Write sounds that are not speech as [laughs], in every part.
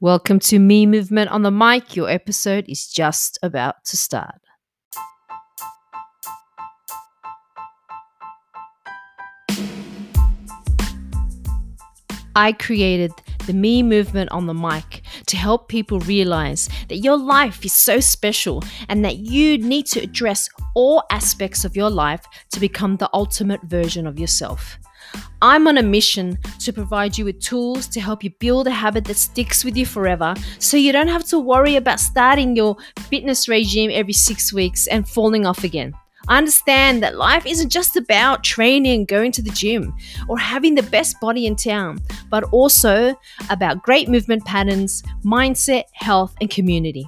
Welcome to Me Movement on the Mic. Your episode is just about to start. I created the Me Movement on the Mic to help people realize that your life is so special and that you need to address all aspects of your life to become the ultimate version of yourself. I'm on a mission to provide you with tools to help you build a habit that sticks with you forever so you don't have to worry about starting your fitness regime every six weeks and falling off again. I understand that life isn't just about training, going to the gym, or having the best body in town, but also about great movement patterns, mindset, health, and community.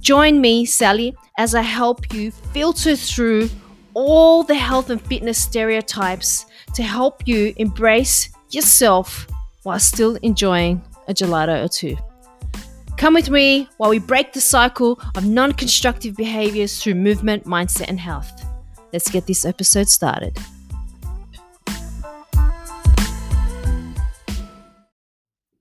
Join me, Sally, as I help you filter through all the health and fitness stereotypes to help you embrace yourself while still enjoying a gelato or two. Come with me while we break the cycle of non constructive behaviors through movement, mindset, and health. Let's get this episode started.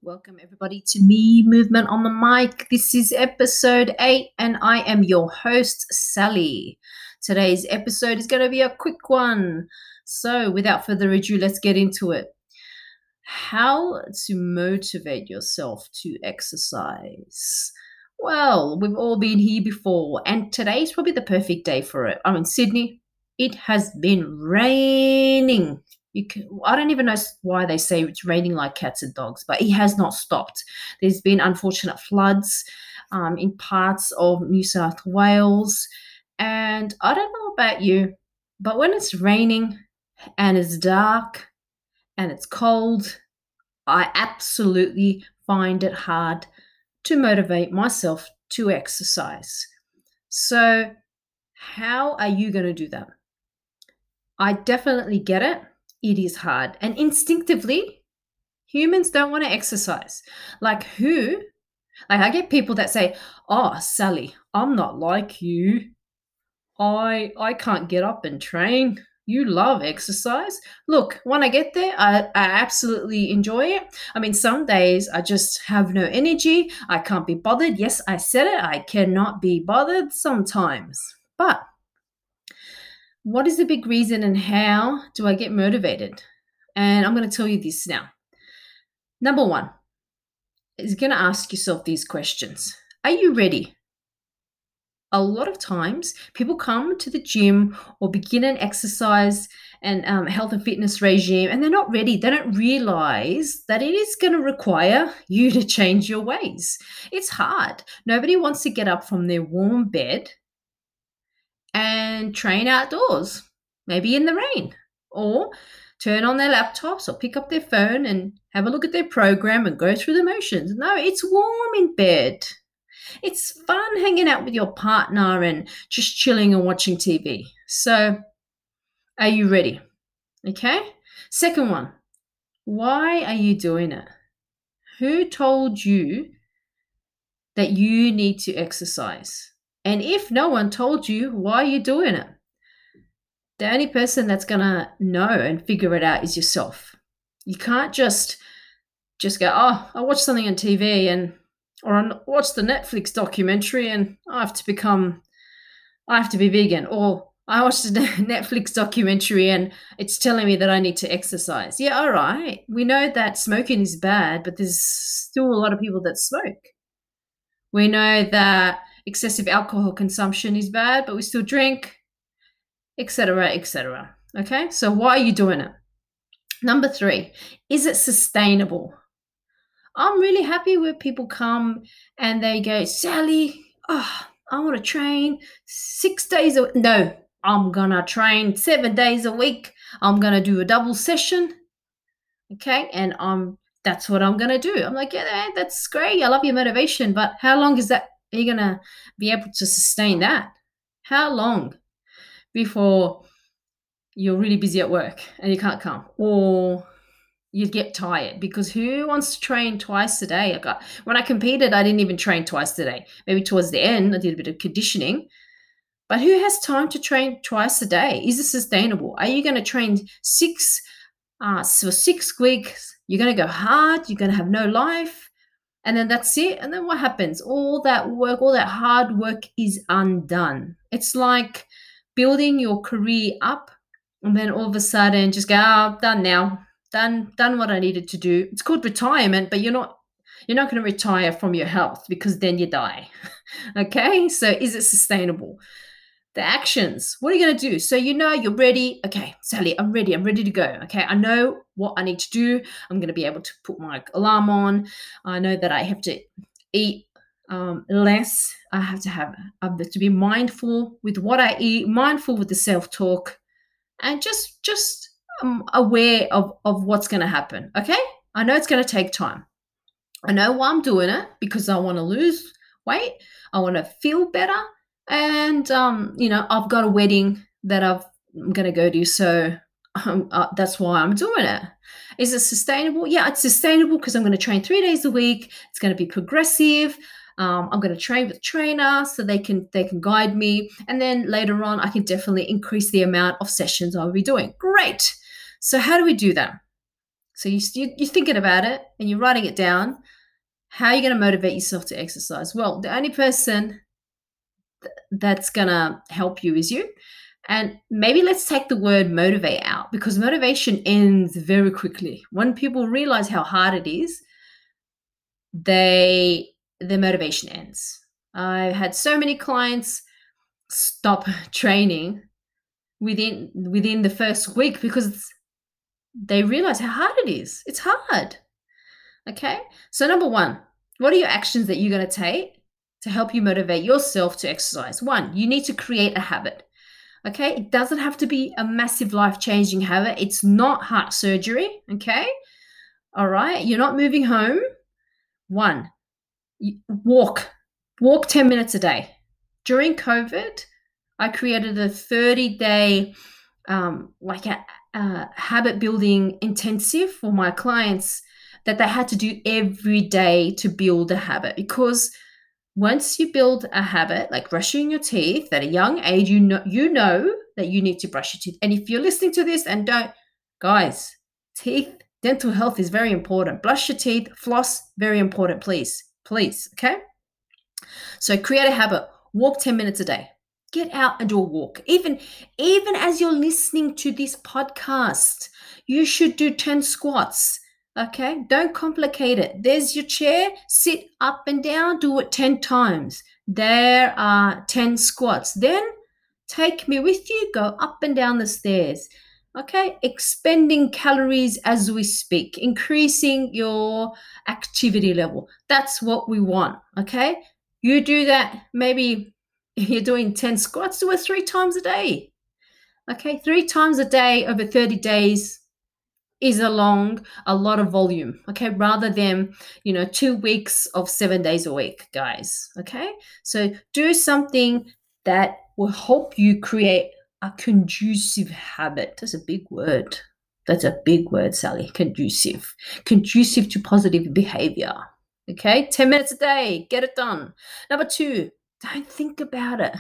Welcome, everybody, to Me Movement on the Mic. This is episode eight, and I am your host, Sally. Today's episode is going to be a quick one. So, without further ado, let's get into it. How to motivate yourself to exercise. Well, we've all been here before, and today is probably the perfect day for it. I'm in Sydney. It has been raining. You can, I don't even know why they say it's raining like cats and dogs, but it has not stopped. There's been unfortunate floods um, in parts of New South Wales. And I don't know about you, but when it's raining and it's dark and it's cold, I absolutely find it hard to motivate myself to exercise. So, how are you going to do that? I definitely get it. It is hard. And instinctively, humans don't want to exercise. Like, who? Like, I get people that say, Oh, Sally, I'm not like you. I I can't get up and train. You love exercise. Look, when I get there, I, I absolutely enjoy it. I mean, some days I just have no energy. I can't be bothered. Yes, I said it. I cannot be bothered sometimes. But what is the big reason and how do I get motivated? And I'm going to tell you this now. Number one is going to ask yourself these questions Are you ready? A lot of times people come to the gym or begin an exercise and um, health and fitness regime and they're not ready. They don't realize that it is going to require you to change your ways. It's hard. Nobody wants to get up from their warm bed and train outdoors maybe in the rain or turn on their laptops or pick up their phone and have a look at their program and go through the motions. No it's warm in bed it's fun hanging out with your partner and just chilling and watching TV. So, are you ready? Okay. Second one, why are you doing it? Who told you that you need to exercise? And if no one told you, why are you doing it? The only person that's going to know and figure it out is yourself. You can't just just go, "Oh, I watched something on TV and or I watch the Netflix documentary and I have to become, I have to be vegan, or I watched a [laughs] Netflix documentary and it's telling me that I need to exercise. Yeah, all right. We know that smoking is bad, but there's still a lot of people that smoke. We know that excessive alcohol consumption is bad, but we still drink, etc., etc. Okay, so why are you doing it? Number three, is it sustainable? I'm really happy where people come and they go, Sally, oh, I want to train six days a no, I'm gonna train seven days a week. I'm gonna do a double session. Okay, and I'm that's what I'm gonna do. I'm like, yeah, that's great. I love your motivation, but how long is that? Are you gonna be able to sustain that? How long before you're really busy at work and you can't come, or you get tired because who wants to train twice a day? I got when I competed, I didn't even train twice a day. Maybe towards the end, I did a bit of conditioning. But who has time to train twice a day? Is it sustainable? Are you going to train six uh, for six weeks? You're going to go hard. You're going to have no life. and then that's it. And then what happens? All that work, all that hard work is undone. It's like building your career up and then all of a sudden just go, oh, done now. Done, done what I needed to do. It's called retirement, but you're not you're not going to retire from your health because then you die. [laughs] okay? So is it sustainable? the actions. What are you going to do? So you know you're ready. Okay, Sally, I'm ready. I'm ready to go. Okay, I know what I need to do. I'm going to be able to put my alarm on. I know that I have to eat um, less. I have to have I have to be mindful with what I eat, mindful with the self talk, and just just um, aware of of what's going to happen. Okay, I know it's going to take time. I know why I'm doing it because I want to lose weight. I want to feel better and um, you know I've got a wedding that i am going to go to, so um, uh, that's why I'm doing it. Is it sustainable? Yeah, it's sustainable because I'm going to train three days a week. It's going to be progressive. Um, I'm going to train with a trainer so they can they can guide me, and then later on I can definitely increase the amount of sessions I'll be doing. Great. So how do we do that? So you, you you're thinking about it and you're writing it down. How are you going to motivate yourself to exercise? Well, the only person that's gonna help you is you. And maybe let's take the word motivate out because motivation ends very quickly. When people realize how hard it is, they their motivation ends. I've had so many clients stop [laughs] training within within the first week because they realize how hard it is. It's hard. Okay? So number 1, what are your actions that you're going to take to help you motivate yourself to exercise. One, you need to create a habit. Okay, it doesn't have to be a massive life changing habit. It's not heart surgery. Okay, all right, you're not moving home. One, walk, walk 10 minutes a day. During COVID, I created a 30 day, um, like a, a habit building intensive for my clients that they had to do every day to build a habit because once you build a habit like brushing your teeth at a young age, you know you know that you need to brush your teeth. And if you're listening to this and don't, guys, teeth, dental health is very important. Brush your teeth, floss, very important, please. Please, okay? So create a habit. Walk 10 minutes a day. Get out and do a walk. Even even as you're listening to this podcast, you should do 10 squats Okay, don't complicate it. There's your chair, sit up and down, do it 10 times. There are 10 squats. Then take me with you, go up and down the stairs. Okay, expending calories as we speak, increasing your activity level. That's what we want. Okay, you do that maybe you're doing 10 squats, do it three times a day. Okay, three times a day over 30 days is a long, a lot of volume okay? Rather than you know two weeks of seven days a week guys okay? So do something that will help you create a conducive habit. That's a big word. That's a big word sally. Conducive. Conducive to positive behavior okay? 10 minutes a day get it done. Number two don't think about it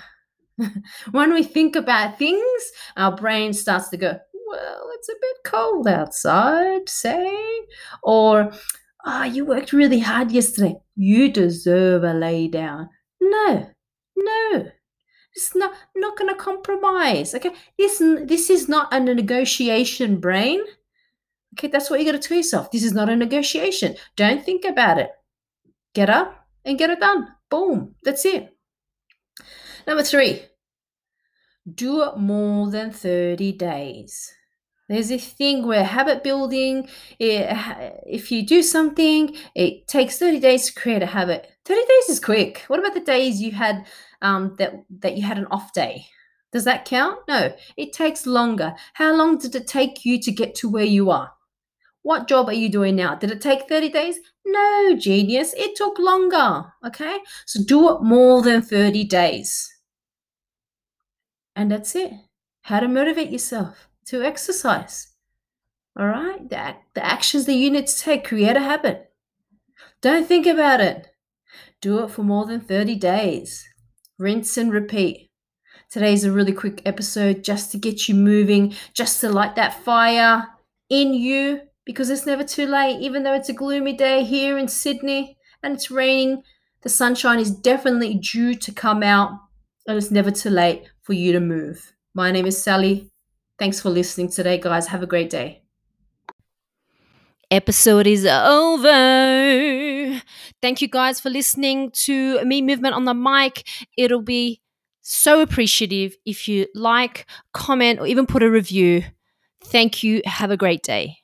[laughs] when we think about things our brain starts to go well, it's a bit cold outside, say, or ah, oh, you worked really hard yesterday. You deserve a lay down. No, no. It's not not going to compromise. Okay, this this is not a negotiation, brain. Okay, that's what you got to tell yourself. This is not a negotiation. Don't think about it. Get up and get it done. Boom. That's it. Number three, do it more than 30 days. There's a thing where habit building, it, if you do something, it takes 30 days to create a habit. 30 days is quick. What about the days you had um, that, that you had an off day? Does that count? No, it takes longer. How long did it take you to get to where you are? What job are you doing now? Did it take 30 days? No, genius. It took longer. Okay. So do it more than 30 days. And that's it. How to motivate yourself to exercise. All right? The, the actions that you need to take, create a habit. Don't think about it. Do it for more than 30 days. Rinse and repeat. Today's a really quick episode just to get you moving, just to light that fire in you because it's never too late. Even though it's a gloomy day here in Sydney, and it's raining. The sunshine is definitely due to come out, and it's never too late for you to move. My name is Sally. Thanks for listening today, guys. Have a great day. Episode is over. Thank you guys for listening to Me Movement on the Mic. It'll be so appreciative if you like, comment, or even put a review. Thank you. Have a great day.